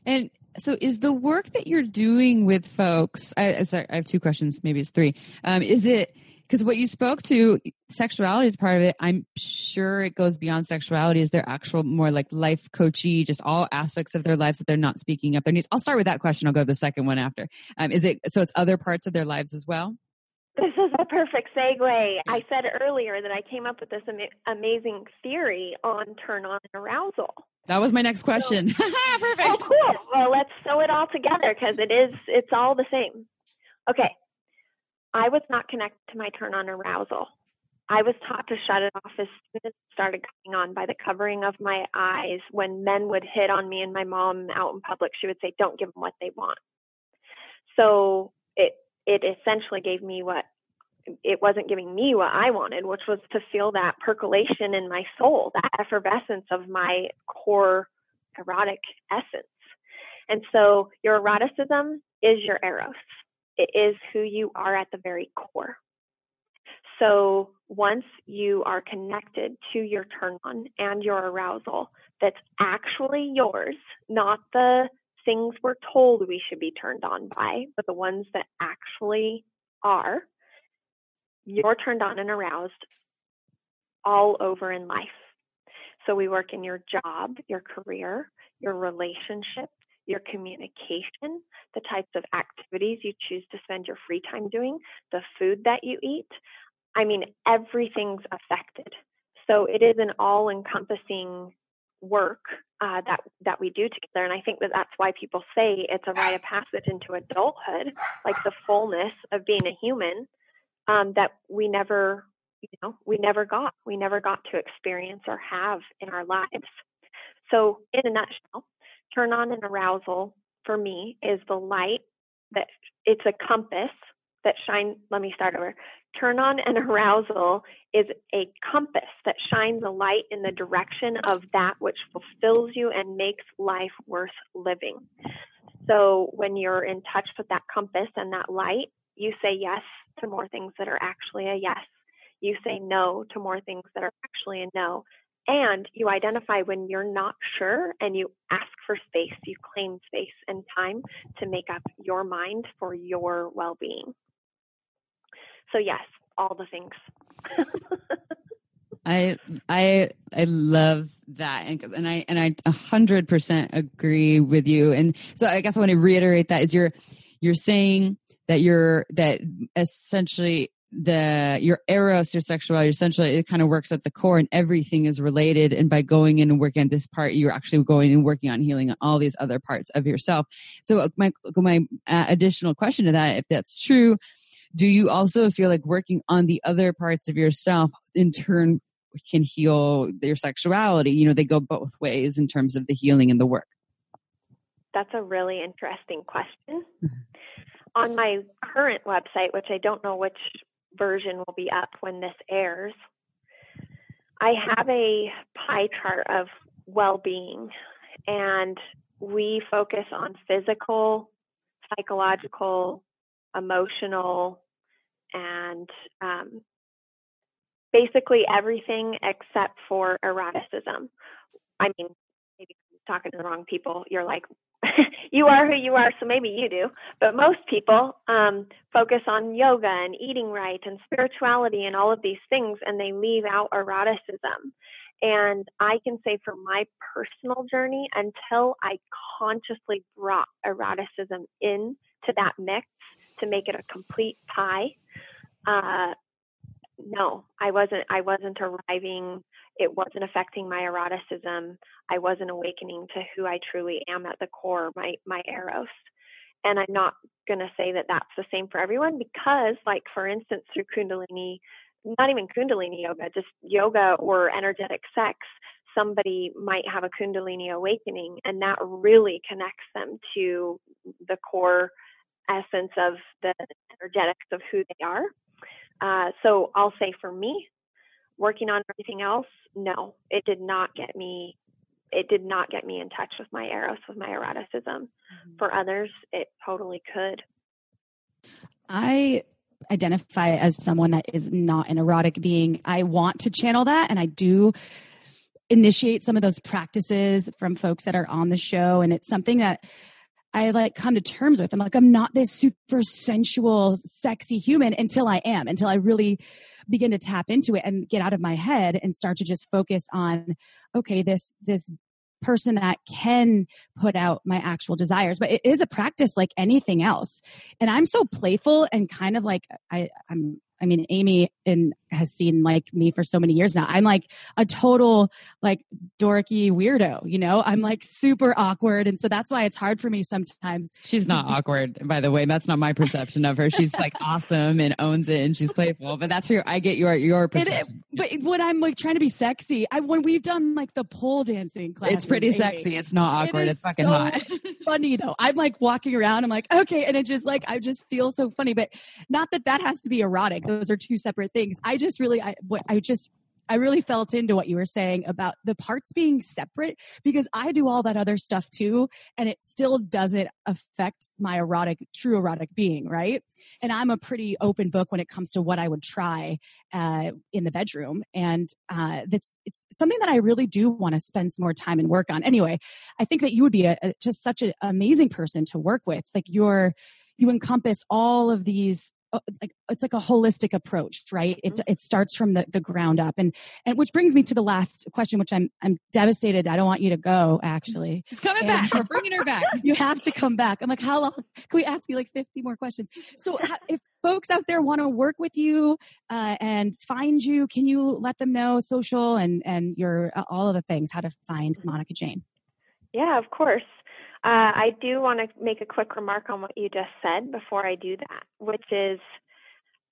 And so is the work that you're doing with folks I, sorry, I have two questions maybe it's three. Um, is it because what you spoke to sexuality is part of it. I'm sure it goes beyond sexuality. Is there actual more like life coachy just all aspects of their lives that they're not speaking up their needs? I'll start with that question. I'll go to the second one after. Um, is it so it's other parts of their lives as well this is a perfect segue. I said earlier that I came up with this am- amazing theory on turn on and arousal. That was my next question. So, perfect. Oh, cool. Well, let's sew it all together because it is, it's all the same. Okay. I was not connected to my turn on arousal. I was taught to shut it off as soon as it started coming on by the covering of my eyes. When men would hit on me and my mom out in public, she would say, Don't give them what they want. So it it essentially gave me what it wasn't giving me what I wanted, which was to feel that percolation in my soul, that effervescence of my core erotic essence. And so your eroticism is your eros. It is who you are at the very core. So once you are connected to your turn on and your arousal that's actually yours, not the things we're told we should be turned on by, but the ones that actually are, you're turned on and aroused all over in life. So we work in your job, your career, your relationship, your communication, the types of activities you choose to spend your free time doing, the food that you eat. I mean, everything's affected. So it is an all encompassing work uh, that that we do together, and I think that that's why people say it's a rite of passage into adulthood, like the fullness of being a human um, that we never, you know, we never got, we never got to experience or have in our lives. So, in a nutshell, turn on and arousal for me is the light that it's a compass that shine let me start over turn on and arousal is a compass that shines a light in the direction of that which fulfills you and makes life worth living. So when you're in touch with that compass and that light you say yes to more things that are actually a yes. You say no to more things that are actually a no. And you identify when you're not sure and you ask for space, you claim space and time to make up your mind for your well being. So, yes, all the things. I I I love that, and and I and I a hundred percent agree with you. And so I guess I want to reiterate that is you're you're saying that you're that essentially the your eros your sexuality essentially it kind of works at the core and everything is related and by going in and working on this part you're actually going and working on healing all these other parts of yourself so uh, my my uh, additional question to that if that's true do you also feel like working on the other parts of yourself in turn can heal their sexuality? You know they go both ways in terms of the healing and the work. That's a really interesting question. Mm-hmm. On my current website which i don't know which version will be up when this airs. I have a pie chart of well being, and we focus on physical, psychological, emotional, and um, basically everything except for eroticism. I mean, maybe I'm talking to the wrong people. You're like, you are who you are, so maybe you do. But most people um, focus on yoga and eating right and spirituality and all of these things, and they leave out eroticism. And I can say for my personal journey, until I consciously brought eroticism in to that mix to make it a complete pie, uh, no, I wasn't. I wasn't arriving it wasn't affecting my eroticism. I wasn't awakening to who I truly am at the core, my my eros. And I'm not going to say that that's the same for everyone because, like for instance, through Kundalini, not even Kundalini yoga, just yoga or energetic sex, somebody might have a Kundalini awakening, and that really connects them to the core essence of the energetics of who they are. Uh, so I'll say for me, working on everything else, no, it did not get me. It did not get me in touch with my eros, with my eroticism. Mm-hmm. For others, it totally could. I identify as someone that is not an erotic being. I want to channel that, and I do initiate some of those practices from folks that are on the show, and it's something that I like come to terms with. I'm like, I'm not this super sensual, sexy human until I am, until I really begin to tap into it and get out of my head and start to just focus on okay this this person that can put out my actual desires but it is a practice like anything else and i'm so playful and kind of like i i'm I mean, Amy and has seen like me for so many years now. I'm like a total like dorky weirdo, you know? I'm like super awkward. And so that's why it's hard for me sometimes. She's not be- awkward, by the way. That's not my perception of her. She's like awesome and owns it and she's playful. But that's your I get your your perception. It, but when I'm like trying to be sexy, I when we've done like the pole dancing class. It's pretty sexy. It's not awkward. It it's fucking so hot. funny though. I'm like walking around, I'm like, okay, and it just like I just feel so funny. But not that that has to be erotic those are two separate things. I just really, I, what, I just I really felt into what you were saying about the parts being separate because I do all that other stuff too, and it still doesn't affect my erotic, true erotic being, right? And I'm a pretty open book when it comes to what I would try uh, in the bedroom, and uh, that's it's something that I really do want to spend some more time and work on. Anyway, I think that you would be a, a, just such an amazing person to work with. Like you're you encompass all of these like it's like a holistic approach right? It, mm-hmm. it starts from the, the ground up. And and which brings me to the last question which i'm i'm devastated. I don't want you to go actually. She's coming and back. We're bringing her back. You have to come back. I'm like how long? Can we ask you like 50 more questions? So if folks out there want to work with you uh, and find you can you let them know social and and your uh, all of the things how to find monica jayne? Yeah of course uh, I do want to make a quick remark on what you just said before I do that, which is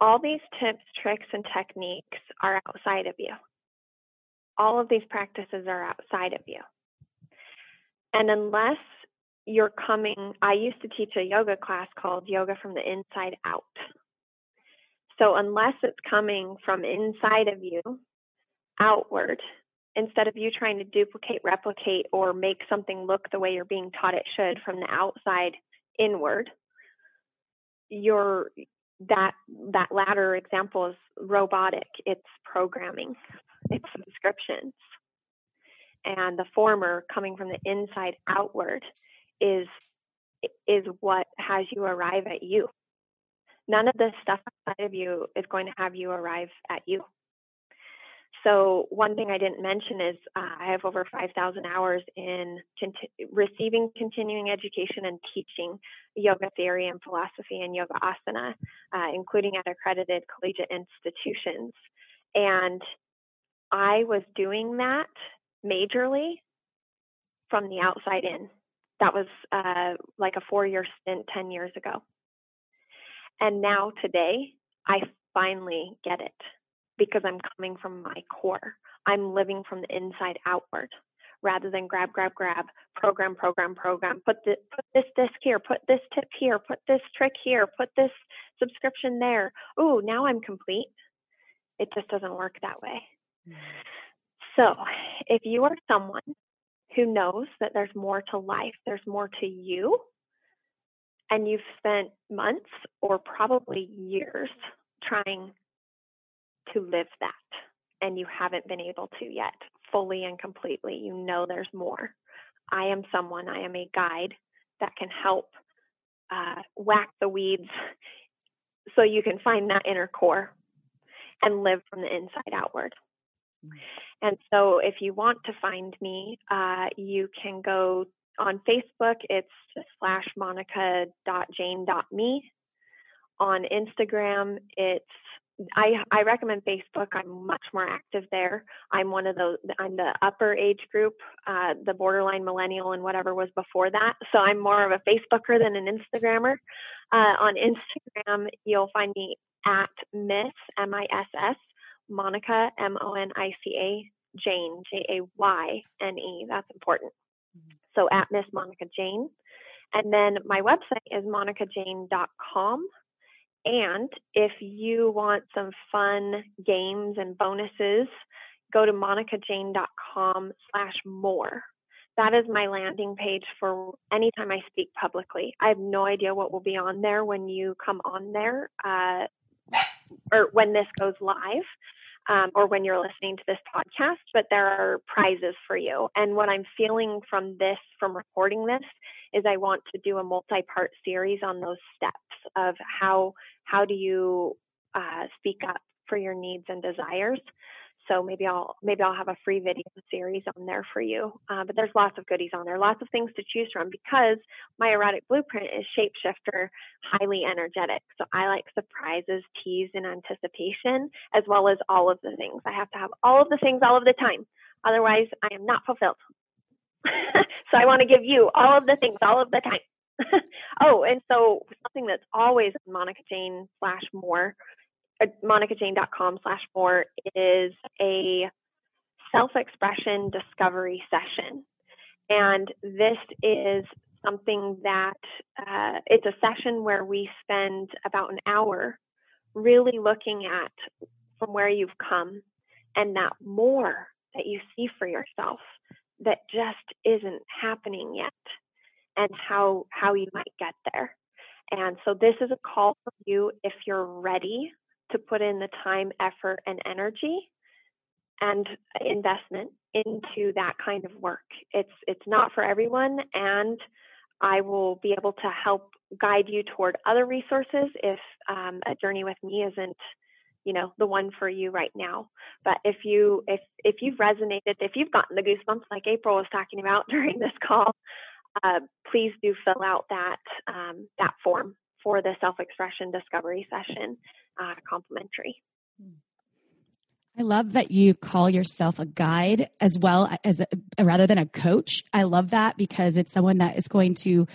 all these tips, tricks, and techniques are outside of you. All of these practices are outside of you. And unless you're coming, I used to teach a yoga class called Yoga from the Inside Out. So unless it's coming from inside of you outward, instead of you trying to duplicate, replicate, or make something look the way you're being taught it should from the outside inward, your that that latter example is robotic. It's programming. It's subscriptions. and the former coming from the inside outward is is what has you arrive at you none of this stuff outside of you is going to have you arrive at you so one thing I didn't mention is uh, I have over 5,000 hours in conti- receiving continuing education and teaching yoga theory and philosophy and yoga asana, uh, including at accredited collegiate institutions. And I was doing that majorly from the outside in. That was uh, like a four year stint 10 years ago. And now today, I finally get it because I'm coming from my core. I'm living from the inside outward rather than grab, grab, grab, program, program, program, put, the, put this disc here, put this tip here, put this trick here, put this subscription there. Oh, now I'm complete. It just doesn't work that way. So if you are someone who knows that there's more to life, there's more to you, and you've spent months or probably years trying to live that and you haven't been able to yet fully and completely. You know there's more. I am someone, I am a guide that can help uh, whack the weeds so you can find that inner core and live from the inside outward. And so if you want to find me, uh, you can go on Facebook, it's slash monica.jayne.me. On Instagram, it's I, I recommend Facebook. I'm much more active there. I'm one of those, I'm the upper age group, uh, the borderline millennial and whatever was before that. So I'm more of a Facebooker than an Instagrammer. Uh, on Instagram, you'll find me at Miss, M I S S, Monica, M O N I C A, Jayne, J A Y N E. That's important. So at Miss Monica Jayne. And then my website is monicajayne.com. And if you want some fun games and bonuses, go to monicajayne.com slash more. That is my landing page for anytime I speak publicly. I have no idea what will be on there when you come on there uh, or when this goes live. Um, or when you're listening to this podcast, but there are prizes for you. And what I'm feeling from this, from recording this, is I want to do a multi-part series on those steps of how how do you uh, speak up for your needs and desires. So maybe I'll maybe I'll have a free video series on there for you. Uh, but there's lots of goodies on there, lots of things to choose from because my erotic blueprint is shapeshifter, highly energetic. So I like surprises, tease, and anticipation, as well as all of the things. I have to have all of the things all of the time. Otherwise, I am not fulfilled. so I want to give you all of the things all of the time. oh, and so something that's always Monica Jayne slash more, uh, monicajayne.com slash more is a self-expression discovery session. And this is something that uh, it's a session where we spend about an hour really looking at from where you've come and that more that you see for yourself that just isn't happening yet and how how you might get there. And so this is a call for you if you're ready to put in the time, effort and energy and investment into that kind of work. It's it's not for everyone and I will be able to help guide you toward other resources if um, a journey with me isn't you know the one for you right now but if you if if you've resonated if you've gotten the goosebumps like april was talking about during this call uh, please do fill out that um, that form for the self-expression discovery session uh, complimentary I love that you call yourself a guide as well as a, rather than a coach. I love that because it's someone that is going to,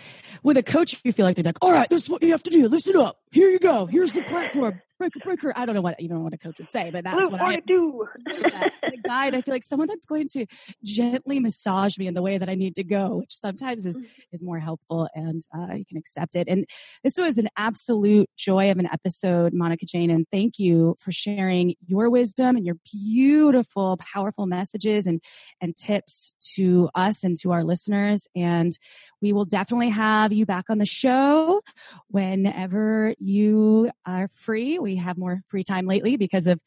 with a coach, you feel like they're like, all right, this is what you have to do. Listen up. Here you go. Here's the platform breaker, breaker. I don't know what even what a coach would say, but that's what, what I do. a guide, I feel like someone that's going to gently massage me in the way that I need to go, which sometimes is mm. is more helpful, and uh, you can accept it. And this was an absolute joy of an episode, Monica Jayne, and thank you for sharing your wisdom and your beautiful, powerful messages and and tips to us and to our listeners. And we will definitely have you back on the show whenever you are free. We have more free time lately because of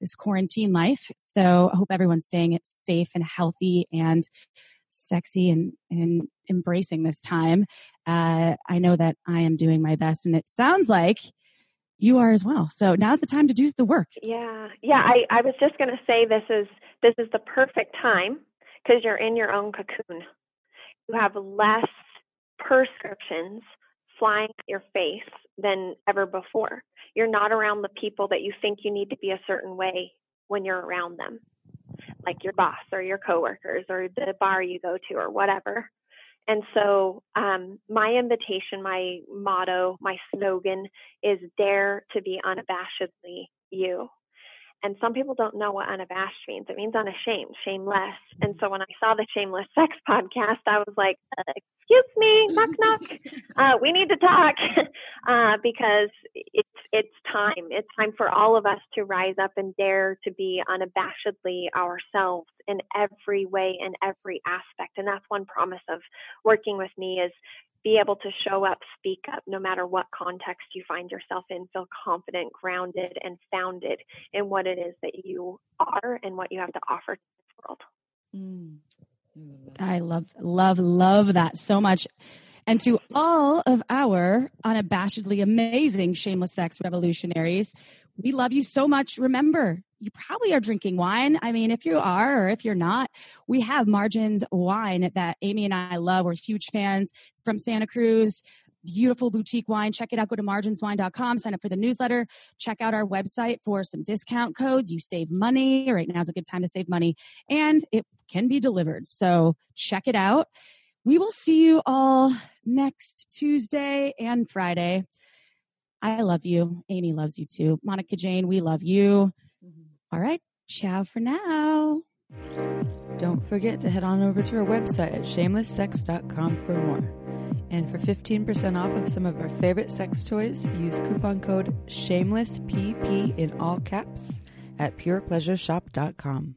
this quarantine life. So I hope everyone's staying safe and healthy and sexy and, and embracing this time. Uh, I know that I am doing my best, and it sounds like you are as well. So now's the time to do the work. Yeah, yeah. I, I was just going to say this is this is the perfect time because you're in your own cocoon. You have less prescriptions flying at your face than ever before. You're not around the people that you think you need to be a certain way when you're around them, like your boss or your coworkers or the bar you go to or whatever. And so, um, my invitation, my motto, my slogan is dare to be unabashedly you. And some people don't know what unabashed means. It means unashamed, shameless. And so when I saw the Shameless Sex podcast, I was like, uh, excuse me, knock, knock. Uh, we need to talk uh, because it's, it's time. It's time for all of us to rise up and dare to be unabashedly ourselves in every way, in every aspect. And that's one promise of working with me is be able to show up, speak up, no matter what context you find yourself in, feel confident, grounded, and founded in what it is that you are and what you have to offer to this world. Mm. I love, love, love that so much. And to all of our unabashedly amazing shameless sex revolutionaries, we love you so much. Remember, you probably are drinking wine. I mean, if you are or if you're not, we have Margins wine that Amy and I love. We're huge fans. It's from Santa Cruz. Beautiful boutique wine. Check it out. Go to marginswine.com, sign up for the newsletter, check out our website for some discount codes. You save money. Right now is a good time to save money, and it can be delivered. So check it out. We will see you all next Tuesday and Friday. I love you. Amy loves you too. Monica Jayne, we love you. Mm-hmm. All right. Ciao for now. Don't forget to head on over to our website at shamelesssex.com for more. And for 15% off of some of our favorite sex toys, use coupon code SHAMELESSPP in all caps at purepleasureshop.com.